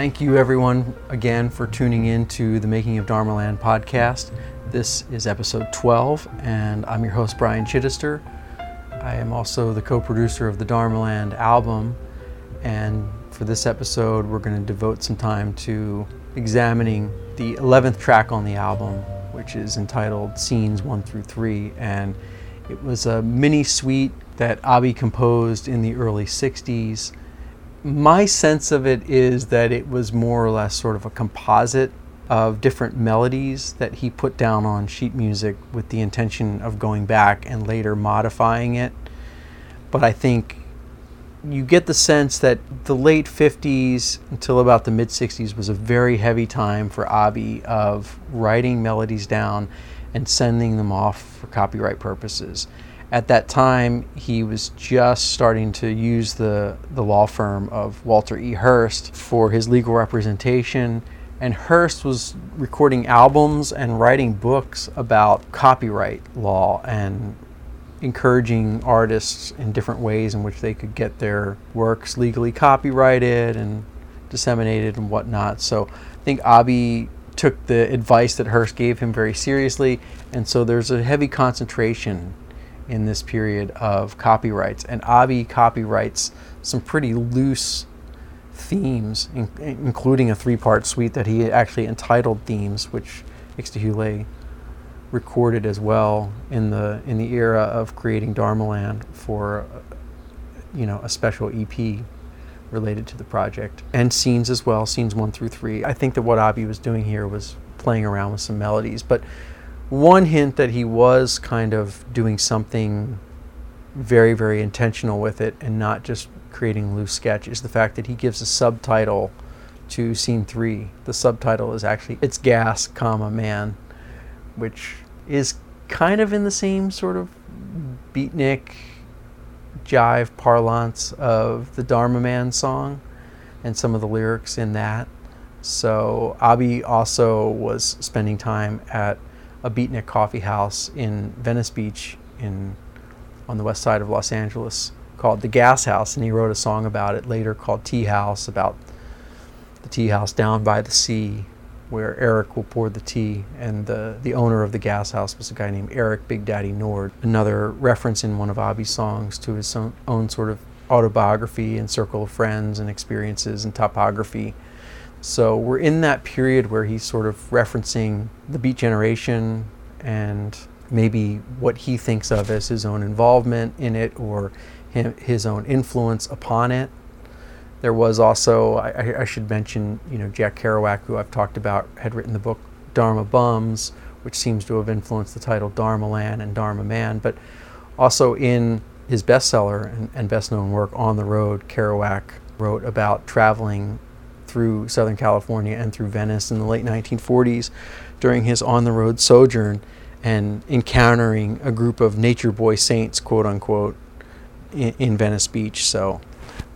Thank you, everyone, again for tuning in to the Making of Dharmaland podcast. This is episode 12, and I'm your host, Brian Chidester. I am also the co producer of the Dharmaland album, and for this episode, we're going to devote some time to examining the 11th track on the album, which is entitled Scenes 1 through 3. And it was a mini suite that Abhi composed in the early 60s. My sense of it is that it was more or less sort of a composite of different melodies that he put down on sheet music with the intention of going back and later modifying it. But I think you get the sense that the late 50s until about the mid 60s was a very heavy time for Abhi of writing melodies down and sending them off for copyright purposes. At that time, he was just starting to use the, the law firm of Walter E. Hurst for his legal representation. And Hurst was recording albums and writing books about copyright law and encouraging artists in different ways in which they could get their works legally copyrighted and disseminated and whatnot. So I think Abhi took the advice that Hurst gave him very seriously, and so there's a heavy concentration in this period of copyrights. And Abhi copyrights some pretty loose themes, in, including a three-part suite that he actually entitled Themes, which Ìxtahuele recorded as well in the in the era of creating Dharmaland for you know a special EP related to the project and scenes as well scenes 1 through 3 I think that what Abhi was doing here was playing around with some melodies but one hint that he was kind of doing something very very intentional with it and not just creating loose sketch is the fact that he gives a subtitle to scene 3 the subtitle is actually it's gas comma man which is kind of in the same sort of beatnik jive parlance of the Dharma Man song and some of the lyrics in that. So Abhi also was spending time at a beatnik coffee house in Venice Beach in on the west side of Los Angeles called the Gas House and he wrote a song about it later called Tea House about the tea house down by the sea where Eric will pour the tea, and the, the owner of the gas house was a guy named Eric Big Daddy Nord. Another reference in one of Abhi's songs to his own, own sort of autobiography and circle of friends and experiences and topography. So we're in that period where he's sort of referencing the Beat Generation and maybe what he thinks of as his own involvement in it or him, his own influence upon it. There was also, I, I, should mention, you know, Jack Kerouac, who I've talked about, had written the book Dharma Bums, which seems to have influenced the title Dharma Land and Dharma Man. But also in his bestseller and, and best known work, On the Road, Kerouac wrote about traveling through Southern California and through Venice in the late 1940s during his on the road sojourn and encountering a group of nature boy saints, quote unquote, in, in Venice Beach. So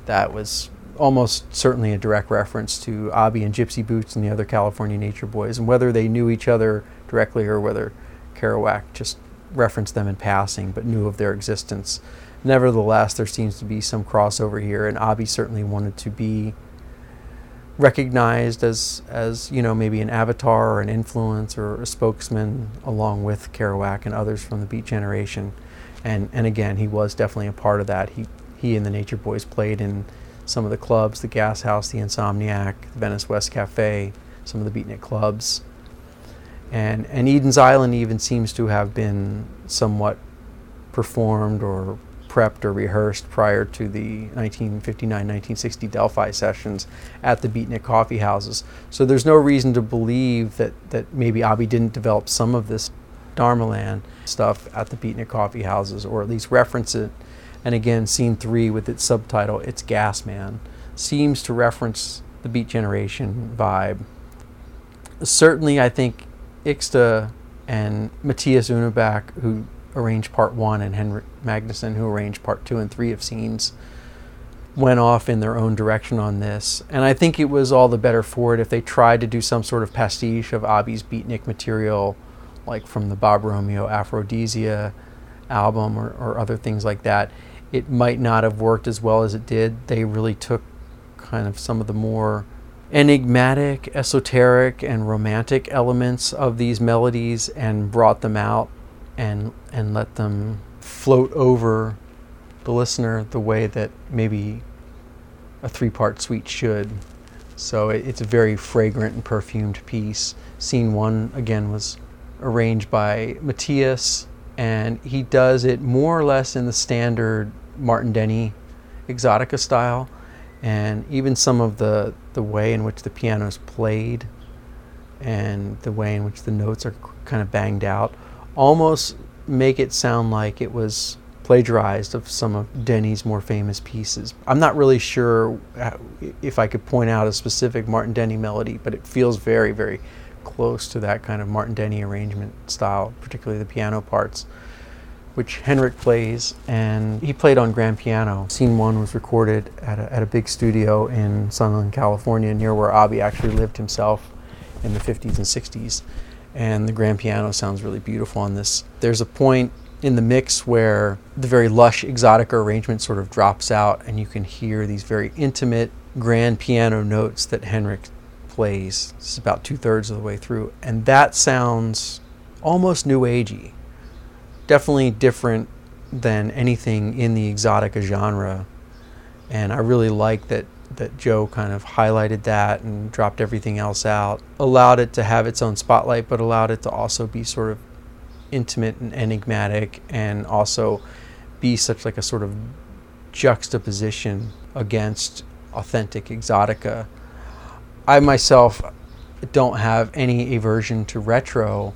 that was almost certainly a direct reference to Abhi and Gypsy Boots and the other California Nature Boys, and whether they knew each other directly or whether Kerouac just referenced them in passing but knew of their existence. Nevertheless, there seems to be some crossover here, and Abhi certainly wanted to be recognized as, as you know, maybe an avatar or an influence or a spokesman along with Kerouac and others from the Beat Generation. And, and again, he was definitely a part of that. He, he and the Nature Boys played in some of the clubs, the Gas House, the Insomniac, the Venice West Cafe, some of the beatnik clubs. And, and Eden's Island even seems to have been somewhat performed or prepped or rehearsed prior to the 1959-1960 Del-Fi sessions at the beatnik coffee houses. So there's no reason to believe that, that maybe Abhi didn't develop some of this Dharmaland stuff at the beatnik coffee houses or at least reference it and again, scene three with its subtitle, It's Gas Man, seems to reference the Beat Generation vibe. Certainly, I think Ixta and Mattias Uneback, who arranged part one, and Henrik Magnusson, who arranged part two and three of scenes, went off in their own direction on this. And I think it was all the better for it if they tried to do some sort of pastiche of Abhi's beatnik material, like from the Bob Romeo Aphrodisia album or, or other things like that it might not have worked as well as it did. They really took kind of some of the more enigmatic, esoteric, and romantic elements of these melodies and brought them out and and let them float over the listener the way that maybe a three-part suite should. So it, it's a very fragrant and perfumed piece. Scene one again was arranged by Mattias, and he does it more or less in the standard Martin Denny exotica style, and even some of the the way in which the piano is played, and the way in which the notes are kind of banged out, almost make it sound like it was plagiarized of some of Denny's more famous pieces. I'm not really sure uh, if I could point out a specific Martin Denny melody, but it feels very, very close to that kind of Martin Denny arrangement style, particularly the piano parts, which Henrik plays. And he played on grand piano. Scene one was recorded at a, at a big studio in Sunland, California, near where Abbe actually lived himself in the 50s and 60s. And the grand piano sounds really beautiful on this. There's a point in the mix where the very lush exotica arrangement sort of drops out and you can hear these very intimate grand piano notes that Henrik plays. Is about two thirds of the way through. And that sounds almost new agey. Definitely different than anything in the exotica genre. And I really like that that Joe kind of highlighted that and dropped everything else out. Allowed it to have its own spotlight, but allowed it to also be sort of intimate and enigmatic and also be such like a sort of juxtaposition against authentic exotica. I myself don't have any aversion to retro,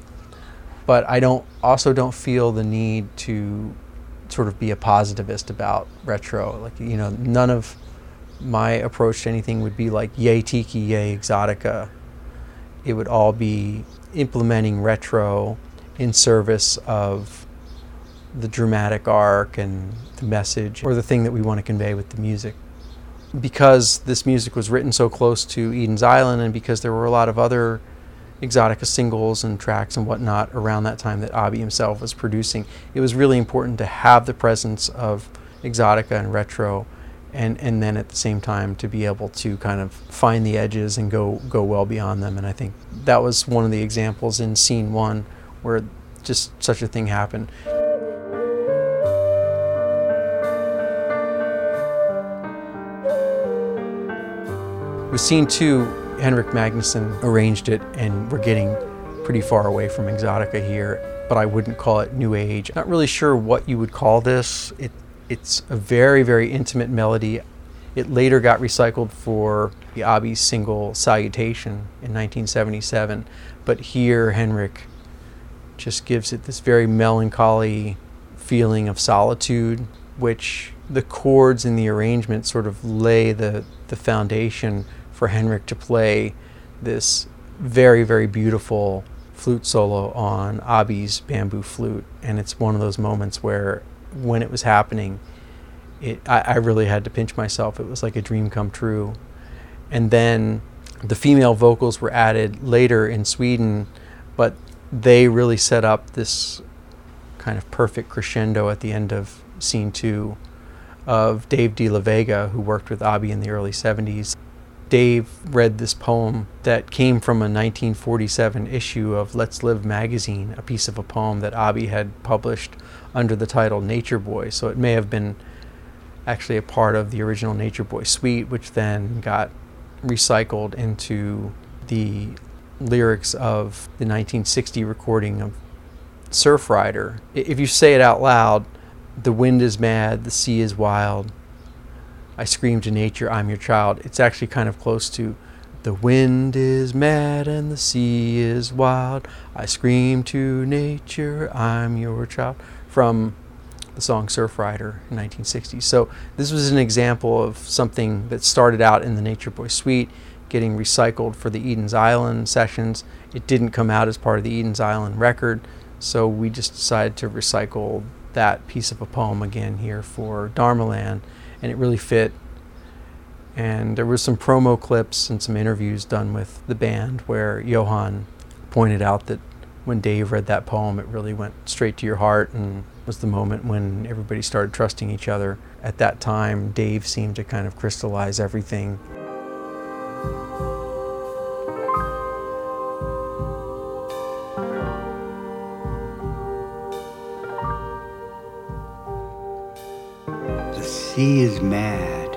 but I don't also don't feel the need to sort of be a positivist about retro. Like you know, none of my approach to anything would be like yay tiki, yay exotica. It would all be implementing retro in service of the dramatic arc and the message or the thing that we want to convey with the music. Because this music was written so close to Eden's Island and because there were a lot of other exotica singles and tracks and whatnot around that time that Abbe himself was producing, it was really important to have the presence of exotica and retro and, and then at the same time to be able to kind of find the edges and go, go well beyond them. And I think that was one of the examples in scene one where just such a thing happened. With scene two, Henrik Magnusson arranged it, and we're getting pretty far away from Exotica here, but I wouldn't call it New Age. Not really sure what you would call this. It, it's a very, very intimate melody. It later got recycled for the Abbe single Salutation in 1977, but here Henrik just gives it this very melancholy feeling of solitude, which the chords in the arrangement sort of lay the, the foundation for Henrik to play this very, very beautiful flute solo on Abbe's bamboo flute. And it's one of those moments where, when it was happening, it, I, I really had to pinch myself. It was like a dream come true. And then the female vocals were added later in Sweden, but they really set up this kind of perfect crescendo at the end of scene two of Dave De La Vega, who worked with Abbe in the early 70s. Dave read this poem that came from a 1947 issue of Let's Live magazine, a piece of a poem that Abbe had published under the title Nature Boy. So it may have been actually a part of the original Nature Boy suite, which then got recycled into the lyrics of the 1960 recording of Surf Rider. If you say it out loud, the wind is mad, the sea is wild. I scream to nature, I'm your child. It's actually kind of close to the wind is mad and the sea is wild. I scream to nature, I'm your child. From the song Surf Rider in 1960. So this was an example of something that started out in the Nature Boy suite getting recycled for the Eden's Island sessions. It didn't come out as part of the Eden's Island record, so we just decided to recycle that piece of a poem again here for Dharmaland, and it really fit. And there was some promo clips and some interviews done with the band where Johan pointed out that when Dave read that poem, it really went straight to your heart and was the moment when everybody started trusting each other. At that time, Dave seemed to kind of crystallize everything. Sea is mad.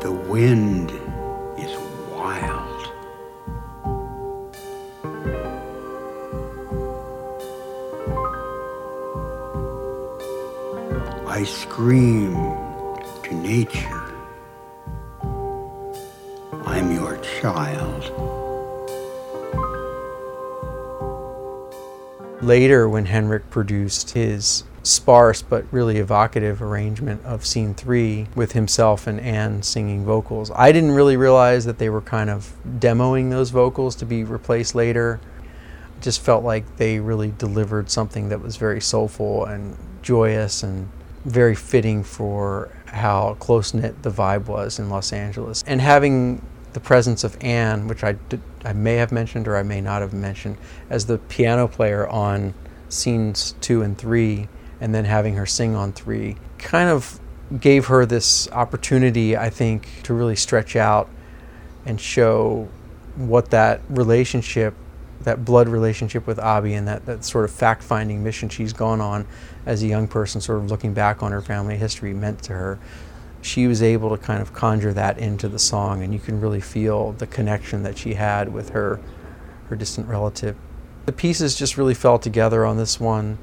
The wind is wild. I scream to nature. I'm your child. Later, when Henrik produced his sparse but really evocative arrangement of scene three with himself and Anne singing vocals, I didn't really realize that they were kind of demoing those vocals to be replaced later. Just felt like they really delivered something that was very soulful and joyous and very fitting for how close knit the vibe was in Los Angeles. And having the presence of Anne, which I, did, I may have mentioned or I may not have mentioned, as the piano player on scenes two and three, and then having her sing on three, kind of gave her this opportunity, I think, to really stretch out and show what that relationship that blood relationship with Abby and that, that sort of fact finding mission she's gone on as a young person, sort of looking back on her family history, meant to her. She was able to kind of conjure that into the song, and you can really feel the connection that she had with her, her distant relative. The pieces just really fell together on this one.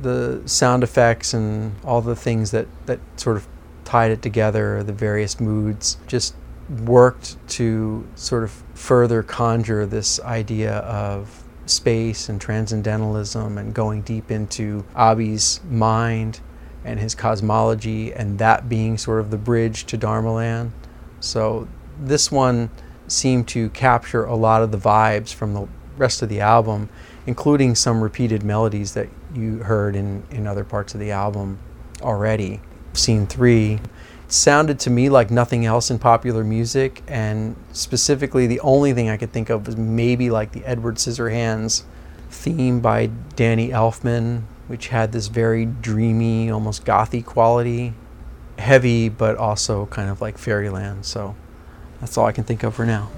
The sound effects and all the things that, that sort of tied it together, the various moods, just worked to sort of further conjure this idea of space and transcendentalism and going deep into Abby's mind and his cosmology, and that being sort of the bridge to Dharmaland. So this one seemed to capture a lot of the vibes from the rest of the album, including some repeated melodies that you heard in, in other parts of the album already. Scene three sounded to me like nothing else in popular music, and specifically, the only thing I could think of was maybe like the Edward Scissorhands theme by Danny Elfman, which had this very dreamy, almost gothy quality, heavy, but also kind of like fairyland. So that's all I can think of for now.